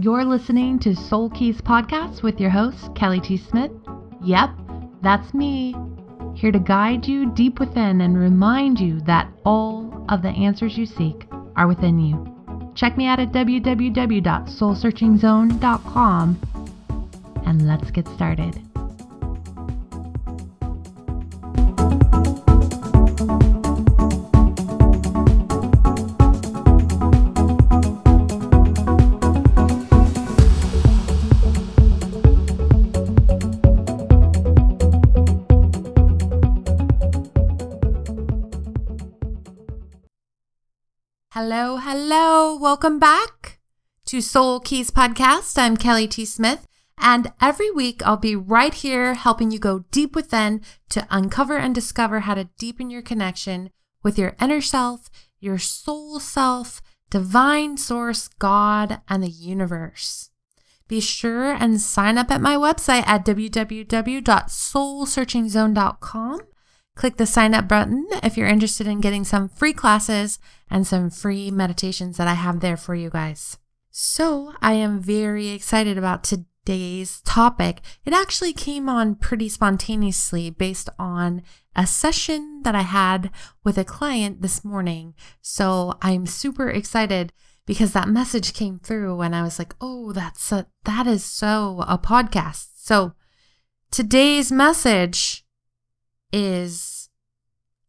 You're listening to Soul Keys Podcast with your host, Kelly T. Smith. Yep, that's me. Here to guide you deep within and remind you that all of the answers you seek are within you. Check me out at www.soulsearchingzone.com and let's get started. Hello, hello. Welcome back to Soul Keys Podcast. I'm Kelly T. Smith, and every week I'll be right here helping you go deep within to uncover and discover how to deepen your connection with your inner self, your soul self, divine source, God, and the universe. Be sure and sign up at my website at www.soulsearchingzone.com Click the sign up button if you're interested in getting some free classes and some free meditations that I have there for you guys. So, I am very excited about today's topic. It actually came on pretty spontaneously based on a session that I had with a client this morning. So, I'm super excited because that message came through and I was like, "Oh, that's a, that is so a podcast." So, today's message is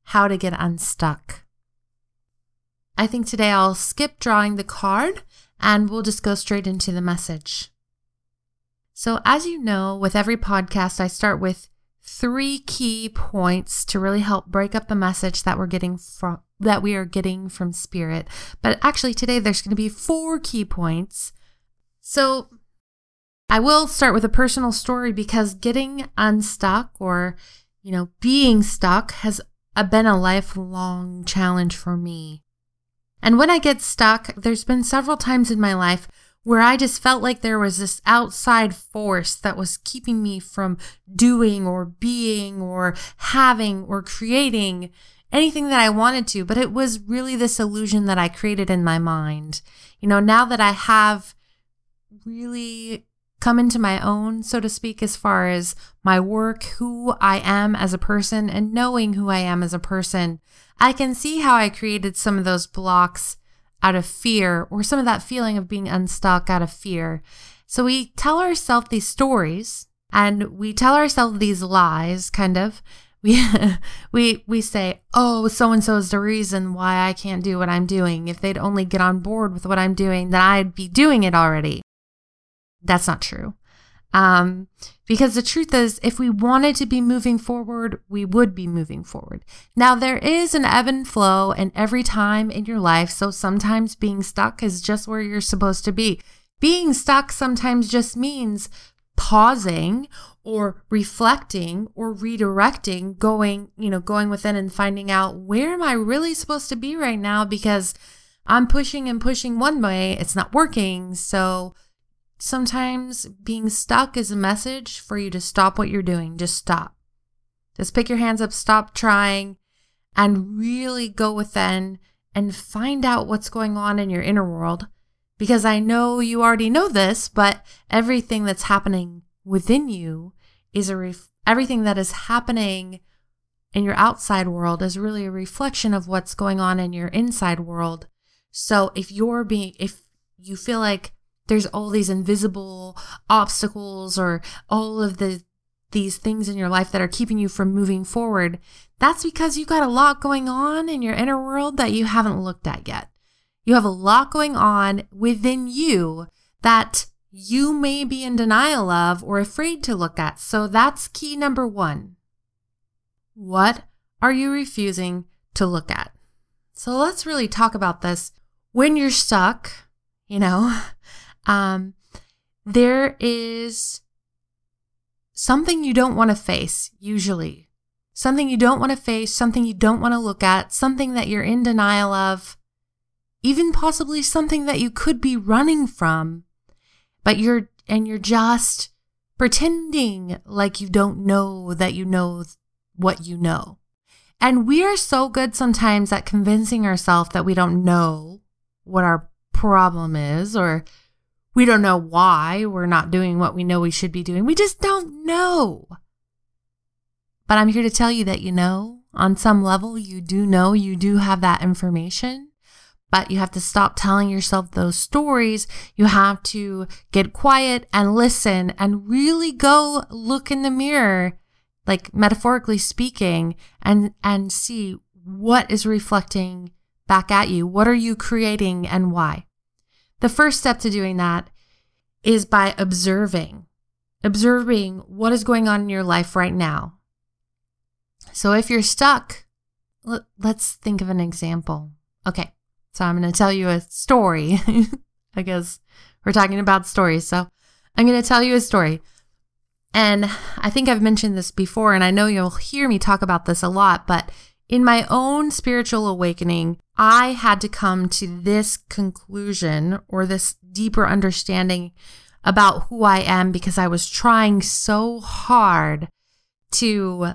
how to get unstuck. I think today I'll skip drawing the card and we'll just go straight into the message. So, as you know, with every podcast, I start with three key points to really help break up the message that we're getting from that we are getting from spirit. But actually today there's going to be four key points. So, I will start with a personal story because getting unstuck or you know, being stuck has uh, been a lifelong challenge for me. And when I get stuck, there's been several times in my life where I just felt like there was this outside force that was keeping me from doing or being or having or creating anything that I wanted to. But it was really this illusion that I created in my mind. You know, now that I have really come into my own, so to speak, as far as my work, who I am as a person, and knowing who I am as a person, I can see how I created some of those blocks out of fear or some of that feeling of being unstuck out of fear. So we tell ourselves these stories and we tell ourselves these lies, kind of. We we we say, "Oh, so and so is the reason why I can't do what I'm doing. If they'd only get on board with what I'm doing, then I'd be doing it already." That's not true. Um, because the truth is, if we wanted to be moving forward, we would be moving forward. Now, there is an ebb and flow in every time in your life. So sometimes being stuck is just where you're supposed to be. Being stuck sometimes just means pausing or reflecting or redirecting, going, you know, going within and finding out where am I really supposed to be right now because I'm pushing and pushing one way, it's not working. So, Sometimes being stuck is a message for you to stop what you're doing. Just stop. Just pick your hands up, stop trying, and really go within and find out what's going on in your inner world. Because I know you already know this, but everything that's happening within you is a ref- everything that is happening in your outside world is really a reflection of what's going on in your inside world. So if you're being, if you feel like there's all these invisible obstacles or all of the these things in your life that are keeping you from moving forward, that's because you got a lot going on in your inner world that you haven't looked at yet. You have a lot going on within you that you may be in denial of or afraid to look at. So that's key number one. What are you refusing to look at? So let's really talk about this. When you're stuck, you know, um, there is something you don't want to face, usually. Something you don't want to face, something you don't want to look at, something that you're in denial of, even possibly something that you could be running from, but you're, and you're just pretending like you don't know that you know what you know. And we are so good sometimes at convincing ourselves that we don't know what our problem is or We don't know why we're not doing what we know we should be doing. We just don't know. But I'm here to tell you that you know, on some level, you do know, you do have that information. But you have to stop telling yourself those stories. You have to get quiet and listen and really go look in the mirror, like metaphorically speaking, and, and see what is reflecting back at you. What are you creating and why? The first step to doing that is by observing, observing what is going on in your life right now. So if you're stuck, let's think of an example. Okay. So I'm going to tell you a story. I guess we're talking about stories. So I'm going to tell you a story. And I think I've mentioned this before, and I know you'll hear me talk about this a lot, but in my own spiritual awakening, I had to come to this conclusion or this deeper understanding about who I am because I was trying so hard to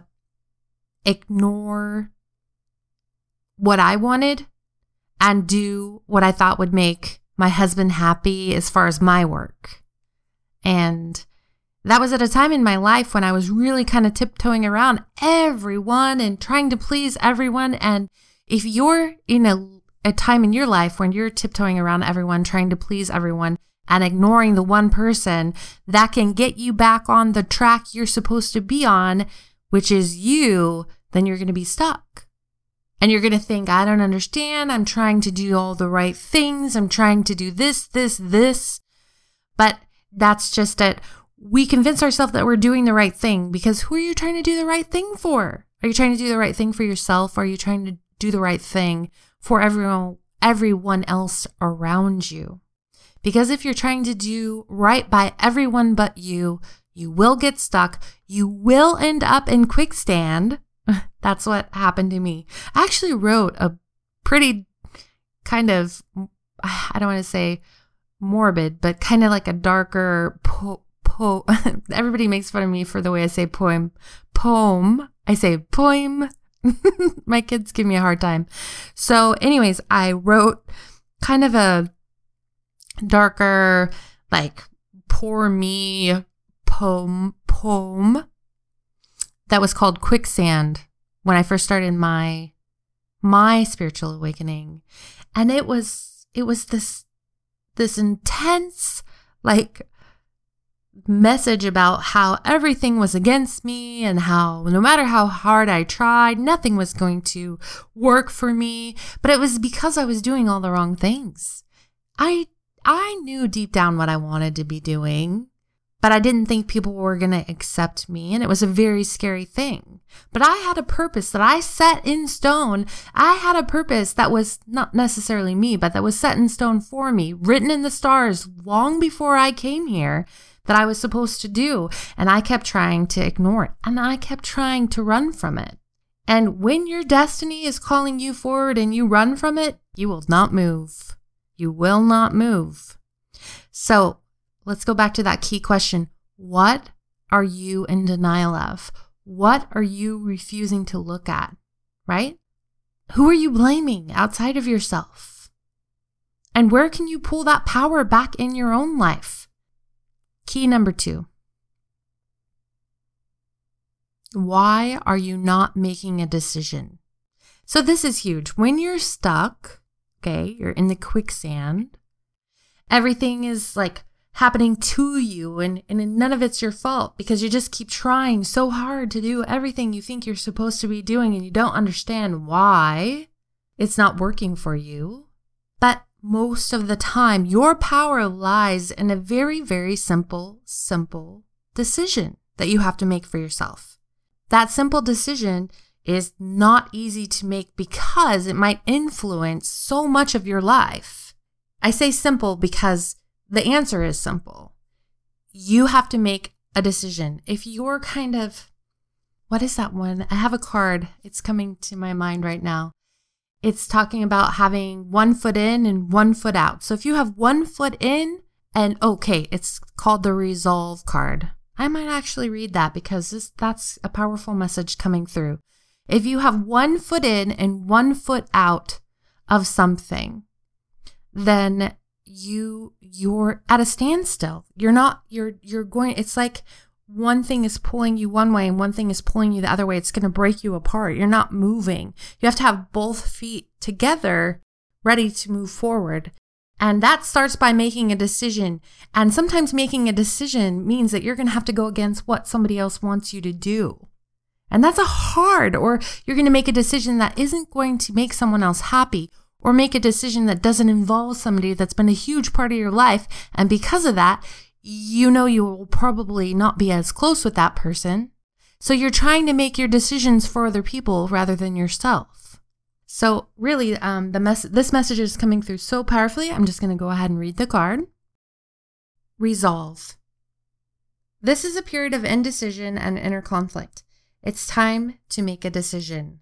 ignore what I wanted and do what I thought would make my husband happy as far as my work. And that was at a time in my life when I was really kind of tiptoeing around everyone and trying to please everyone. And if you're in a, a time in your life when you're tiptoeing around everyone, trying to please everyone, and ignoring the one person that can get you back on the track you're supposed to be on, which is you, then you're going to be stuck. And you're going to think, I don't understand. I'm trying to do all the right things. I'm trying to do this, this, this. But that's just it we convince ourselves that we're doing the right thing because who are you trying to do the right thing for? Are you trying to do the right thing for yourself? Are you trying to do the right thing for everyone, everyone else around you? Because if you're trying to do right by everyone but you, you will get stuck. You will end up in quicksand. That's what happened to me. I actually wrote a pretty kind of, I don't want to say morbid, but kind of like a darker po- po everybody makes fun of me for the way I say poem. Poem. I say poem. My kids give me a hard time. So, anyways, I wrote kind of a darker, like poor me poem poem that was called Quicksand when I first started my my spiritual awakening. And it was it was this this intense like message about how everything was against me and how no matter how hard I tried, nothing was going to work for me. But it was because I was doing all the wrong things. I I knew deep down what I wanted to be doing, but I didn't think people were going to accept me. And it was a very scary thing. But I had a purpose that I set in stone. I had a purpose that was not necessarily me, but that was set in stone for me, written in the stars long before I came here that I was supposed to do. And I kept trying to ignore it and I kept trying to run from it. And when your destiny is calling you forward and you run from it, you will not move. You will not move. So let's go back to that key question. What are you in denial of? What are you refusing to look at? Right? Who are you blaming outside of yourself? And where can you pull that power back in your own life? Key number two Why are you not making a decision? So, this is huge. When you're stuck, okay, you're in the quicksand, everything is like happening to you, and, and none of it's your fault because you just keep trying so hard to do everything you think you're supposed to be doing, and you don't understand why it's not working for you. But most of the time, your power lies in a very, very simple, simple decision that you have to make for yourself. That simple decision is not easy to make because it might influence so much of your life. I say simple because the answer is simple. You have to make a decision. If you're kind of, what is that one? I have a card. It's coming to my mind right now it's talking about having one foot in and one foot out. So if you have one foot in, and okay, it's called the resolve card. I might actually read that because this, that's a powerful message coming through. If you have one foot in and one foot out of something, then you you're at a standstill. You're not you're you're going it's like one thing is pulling you one way and one thing is pulling you the other way. It's going to break you apart. You're not moving. You have to have both feet together ready to move forward. And that starts by making a decision. And sometimes making a decision means that you're going to have to go against what somebody else wants you to do. And that's a hard, or you're going to make a decision that isn't going to make someone else happy, or make a decision that doesn't involve somebody that's been a huge part of your life. And because of that, you know you will probably not be as close with that person. So you're trying to make your decisions for other people rather than yourself. So really, um, the mess- this message is coming through so powerfully. I'm just going to go ahead and read the card. Resolve. This is a period of indecision and inner conflict. It's time to make a decision.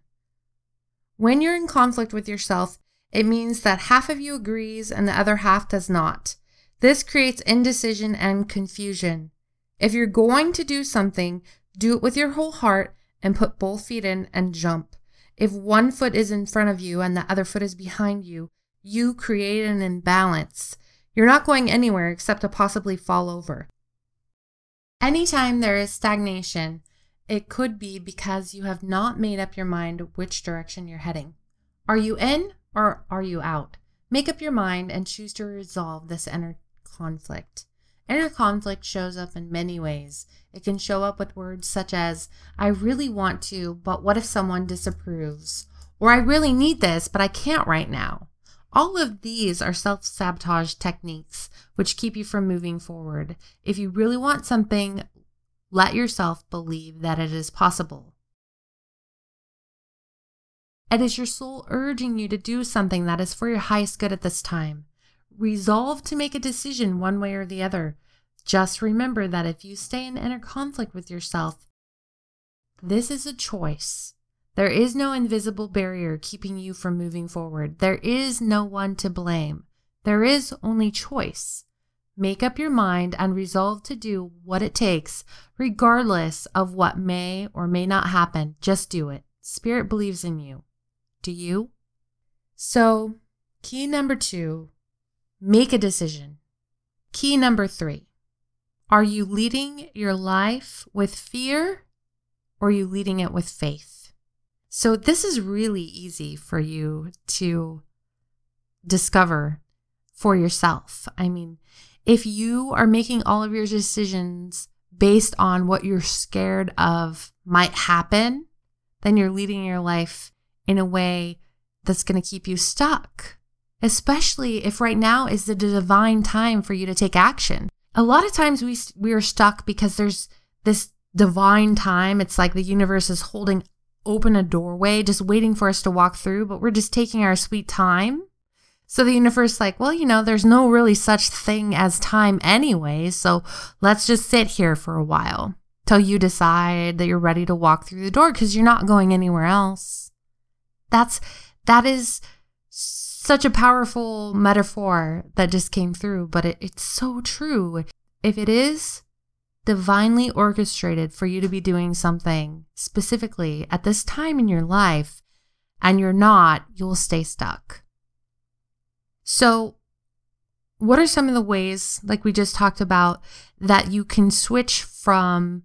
When you're in conflict with yourself, it means that half of you agrees and the other half does not. This creates indecision and confusion. If you're going to do something, do it with your whole heart and put both feet in and jump. If one foot is in front of you and the other foot is behind you, you create an imbalance. You're not going anywhere except to possibly fall over. Anytime there is stagnation, it could be because you have not made up your mind which direction you're heading. Are you in or are you out? Make up your mind and choose to resolve this inner conflict. Inner conflict shows up in many ways. It can show up with words such as, I really want to, but what if someone disapproves? Or I really need this, but I can't right now. All of these are self sabotage techniques which keep you from moving forward. If you really want something, let yourself believe that it is possible. It is your soul urging you to do something that is for your highest good at this time. Resolve to make a decision one way or the other. Just remember that if you stay in inner conflict with yourself, this is a choice. There is no invisible barrier keeping you from moving forward. There is no one to blame. There is only choice. Make up your mind and resolve to do what it takes, regardless of what may or may not happen. Just do it. Spirit believes in you. Do you? So, key number two make a decision. Key number three are you leading your life with fear or are you leading it with faith? So, this is really easy for you to discover for yourself. I mean, if you are making all of your decisions based on what you're scared of might happen, then you're leading your life in a way that's going to keep you stuck, especially if right now is the divine time for you to take action a lot of times we we are stuck because there's this divine time. It's like the universe is holding open a doorway, just waiting for us to walk through, but we're just taking our sweet time. So the universe like, well, you know, there's no really such thing as time anyway, so let's just sit here for a while till you decide that you're ready to walk through the door because you're not going anywhere else. That's that is such a powerful metaphor that just came through, but it, it's so true. If it is divinely orchestrated for you to be doing something specifically at this time in your life and you're not, you'll stay stuck. So, what are some of the ways, like we just talked about, that you can switch from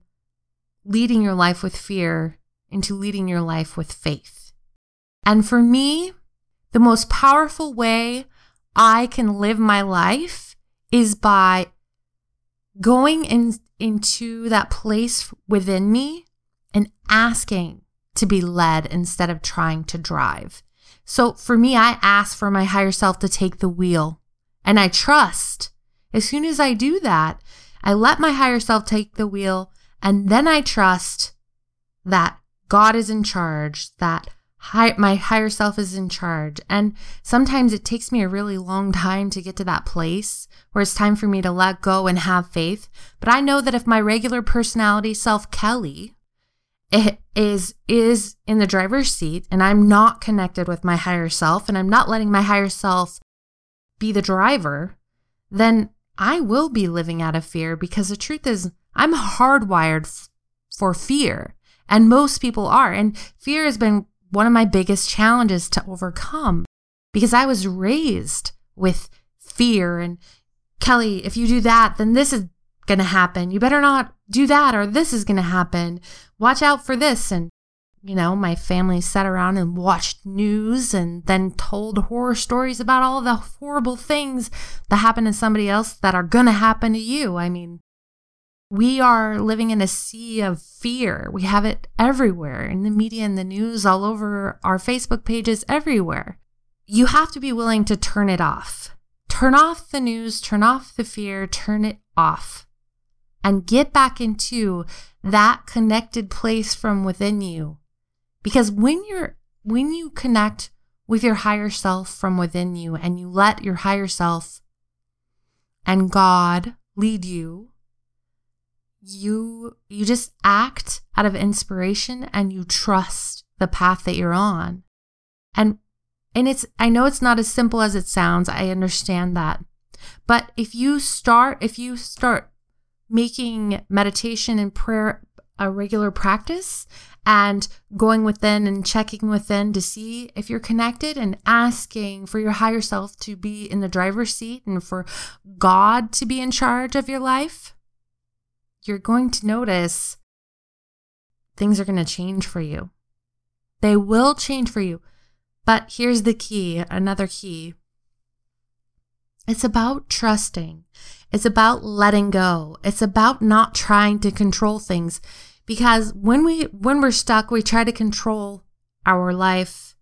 leading your life with fear into leading your life with faith? And for me, the most powerful way I can live my life is by going in, into that place within me and asking to be led instead of trying to drive. So for me, I ask for my higher self to take the wheel and I trust. As soon as I do that, I let my higher self take the wheel and then I trust that God is in charge, that high, my higher self is in charge. And sometimes it takes me a really long time to get to that place where it's time for me to let go and have faith. But I know that if my regular personality self, Kelly, is is in the driver's seat and I'm not connected with my higher self and I'm not letting my higher self be the driver, then I will be living out of fear because the truth is I'm hardwired f- for fear and most people are and fear has been one of my biggest challenges to overcome because I was raised with fear and Kelly, if you do that, then this is going to happen. You better not do that or this is going to happen. Watch out for this. And, you know, my family sat around and watched news and then told horror stories about all the horrible things that happen to somebody else that are going to happen to you. I mean, we are living in a sea of fear. We have it everywhere in the media and the news, all over our Facebook pages, everywhere. You have to be willing to turn it off. Turn off the news, turn off the fear, turn it off, and get back into that connected place from within you. Because when you're, when you connect with your higher self from within you and you let your higher self and God lead you you you just act out of inspiration and you trust the path that you're on. And and it's I know it's not as simple as it sounds. I understand that. But if you start if you start making meditation and prayer a regular practice and going within and checking within to see if you're connected and asking for your higher self to be in the driver's seat and for God to be in charge of your life, you're going to notice things are going to change for you. They will change for you. But here's the key another key. It's about trusting. It's about letting go. It's about not trying to control things because when we when we're stuck, we try to control our life.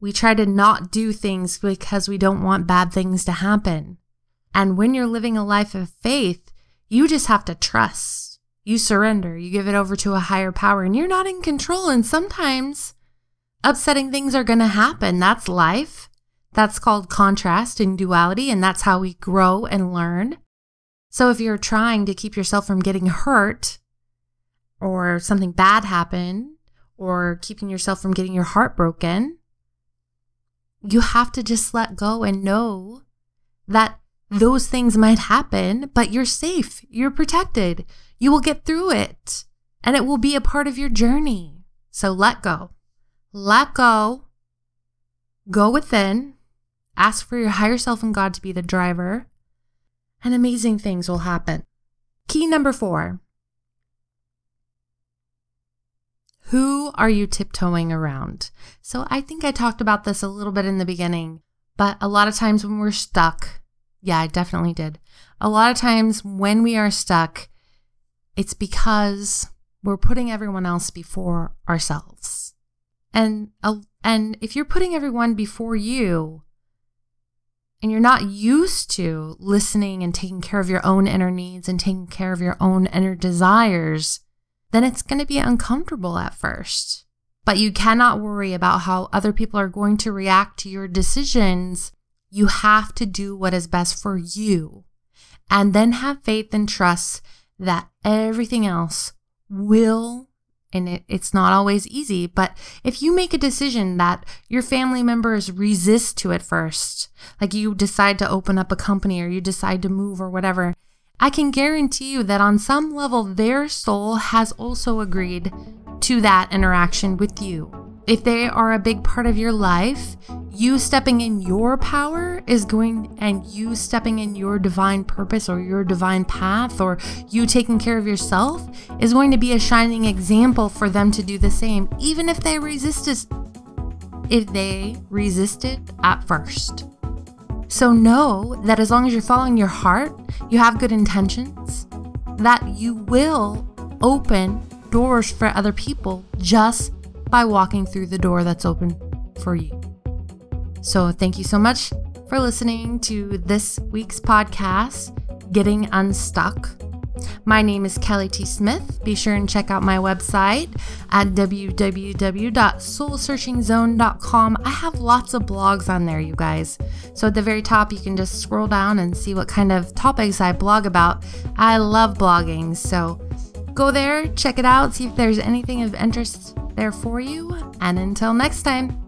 We try to not do things because we don't want bad things to happen. And when you're living a life of faith, you just have to trust. You surrender. You give it over to a higher power and you're not in control. And sometimes upsetting things are going to happen. That's life. That's called contrast and duality. And that's how we grow and learn. So if you're trying to keep yourself from getting hurt or something bad happen or keeping yourself from getting your heart broken, you have to just let go and know that those things might happen, but you're safe. You're protected. You will get through it and it will be a part of your journey. So let go. Let go. Go within. Ask for your higher self and God to be the driver, and amazing things will happen. Key number four Who are you tiptoeing around? So I think I talked about this a little bit in the beginning, but a lot of times when we're stuck, yeah, I definitely did. A lot of times when we are stuck, it's because we're putting everyone else before ourselves. And uh, and if you're putting everyone before you and you're not used to listening and taking care of your own inner needs and taking care of your own inner desires, then it's going to be uncomfortable at first. But you cannot worry about how other people are going to react to your decisions you have to do what is best for you and then have faith and trust that everything else will and it, it's not always easy but if you make a decision that your family members resist to at first like you decide to open up a company or you decide to move or whatever i can guarantee you that on some level their soul has also agreed to that interaction with you if they are a big part of your life, you stepping in your power is going and you stepping in your divine purpose or your divine path or you taking care of yourself is going to be a shining example for them to do the same, even if they resist it, if they resist it at first. So know that as long as you're following your heart, you have good intentions, that you will open doors for other people just by walking through the door that's open for you. So, thank you so much for listening to this week's podcast, Getting Unstuck. My name is Kelly T. Smith. Be sure and check out my website at www.soulsearchingzone.com. I have lots of blogs on there, you guys. So at the very top, you can just scroll down and see what kind of topics I blog about. I love blogging. So go there, check it out, see if there's anything of interest there for you. And until next time.